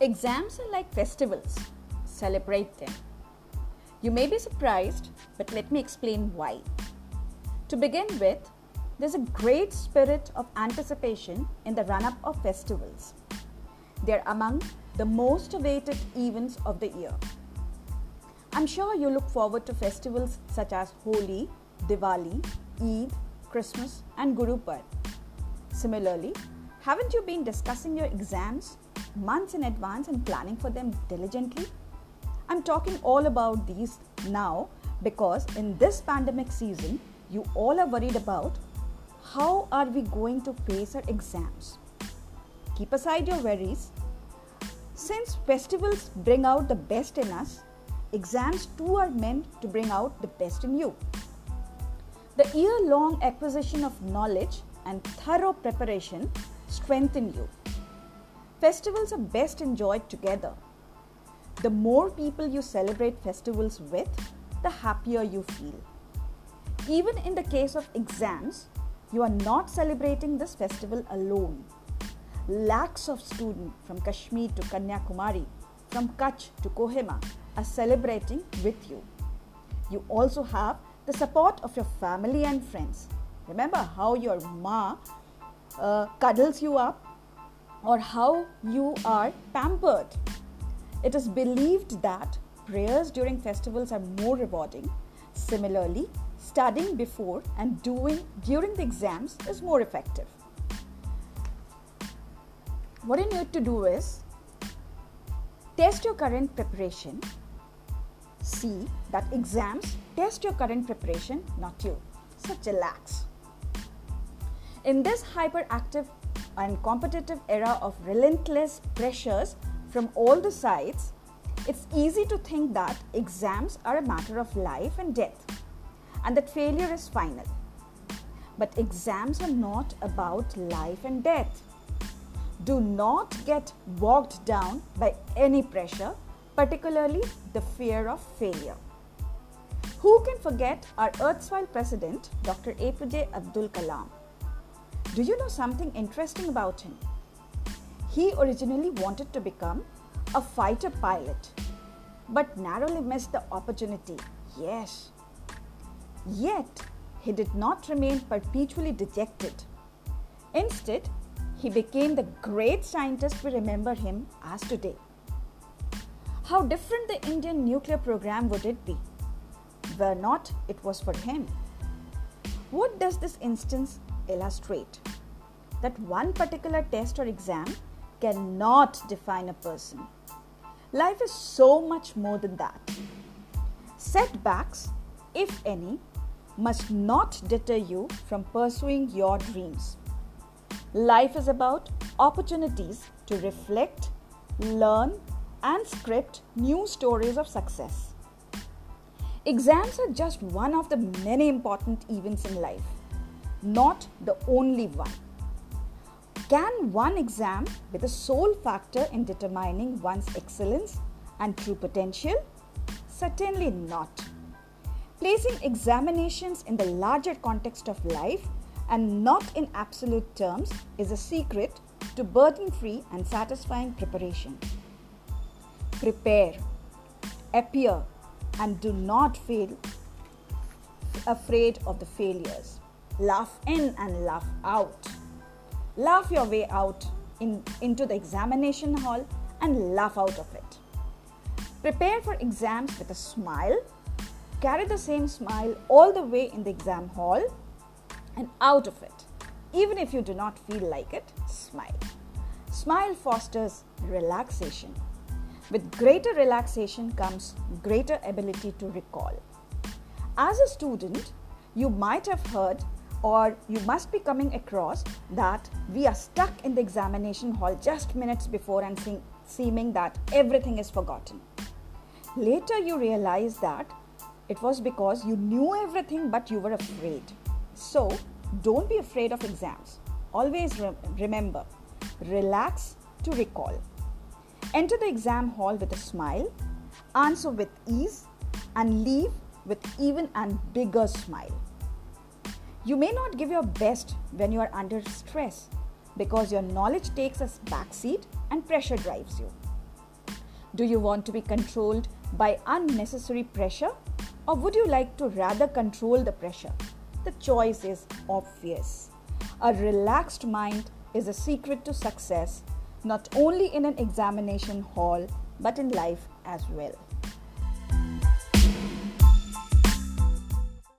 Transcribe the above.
Exams are like festivals. Celebrate them. You may be surprised, but let me explain why. To begin with, there's a great spirit of anticipation in the run up of festivals. They're among the most awaited events of the year. I'm sure you look forward to festivals such as Holi, Diwali, Eid, Christmas, and Guru Parv. Similarly, haven't you been discussing your exams months in advance and planning for them diligently? I'm talking all about these now because in this pandemic season, you all are worried about how are we going to face our exams. Keep aside your worries. Since festivals bring out the best in us, exams too are meant to bring out the best in you. The year long acquisition of knowledge and thorough preparation strengthen you. Festivals are best enjoyed together. The more people you celebrate festivals with, the happier you feel. Even in the case of exams, you are not celebrating this festival alone. Lakhs of students from Kashmir to Kanyakumari, from Kutch to Kohima are celebrating with you. You also have the support of your family and friends. Remember how your ma uh, cuddles you up or how you are pampered. It is believed that prayers during festivals are more rewarding. Similarly, studying before and doing during the exams is more effective. What you need to do is test your current preparation. See that exams test your current preparation, not you. So relax. In this hyperactive and competitive era of relentless pressures from all the sides, it's easy to think that exams are a matter of life and death and that failure is final. But exams are not about life and death. Do not get bogged down by any pressure, particularly the fear of failure. Who can forget our erstwhile president, Dr. APJ Abdul Kalam? Do you know something interesting about him? He originally wanted to become a fighter pilot, but narrowly missed the opportunity. Yes. Yet, he did not remain perpetually dejected. Instead, he became the great scientist we remember him as today. How different the Indian nuclear program would it be? Were not it was for him. What does this instance illustrate? That one particular test or exam cannot define a person. Life is so much more than that. Setbacks, if any, must not deter you from pursuing your dreams. Life is about opportunities to reflect, learn, and script new stories of success. Exams are just one of the many important events in life, not the only one. Can one exam be the sole factor in determining one's excellence and true potential? Certainly not. Placing examinations in the larger context of life and not in absolute terms is a secret to burden free and satisfying preparation. Prepare, appear, and do not feel afraid of the failures. Laugh in and laugh out. Laugh your way out in, into the examination hall and laugh out of it. Prepare for exams with a smile. Carry the same smile all the way in the exam hall and out of it. Even if you do not feel like it, smile. Smile fosters relaxation. With greater relaxation comes greater ability to recall. As a student, you might have heard or you must be coming across that we are stuck in the examination hall just minutes before and seem, seeming that everything is forgotten. Later, you realize that it was because you knew everything but you were afraid. So, don't be afraid of exams. Always re- remember relax to recall. Enter the exam hall with a smile, answer with ease, and leave with even and bigger smile. You may not give your best when you are under stress because your knowledge takes a backseat and pressure drives you. Do you want to be controlled by unnecessary pressure? Or would you like to rather control the pressure? The choice is obvious. A relaxed mind is a secret to success, not only in an examination hall, but in life as well.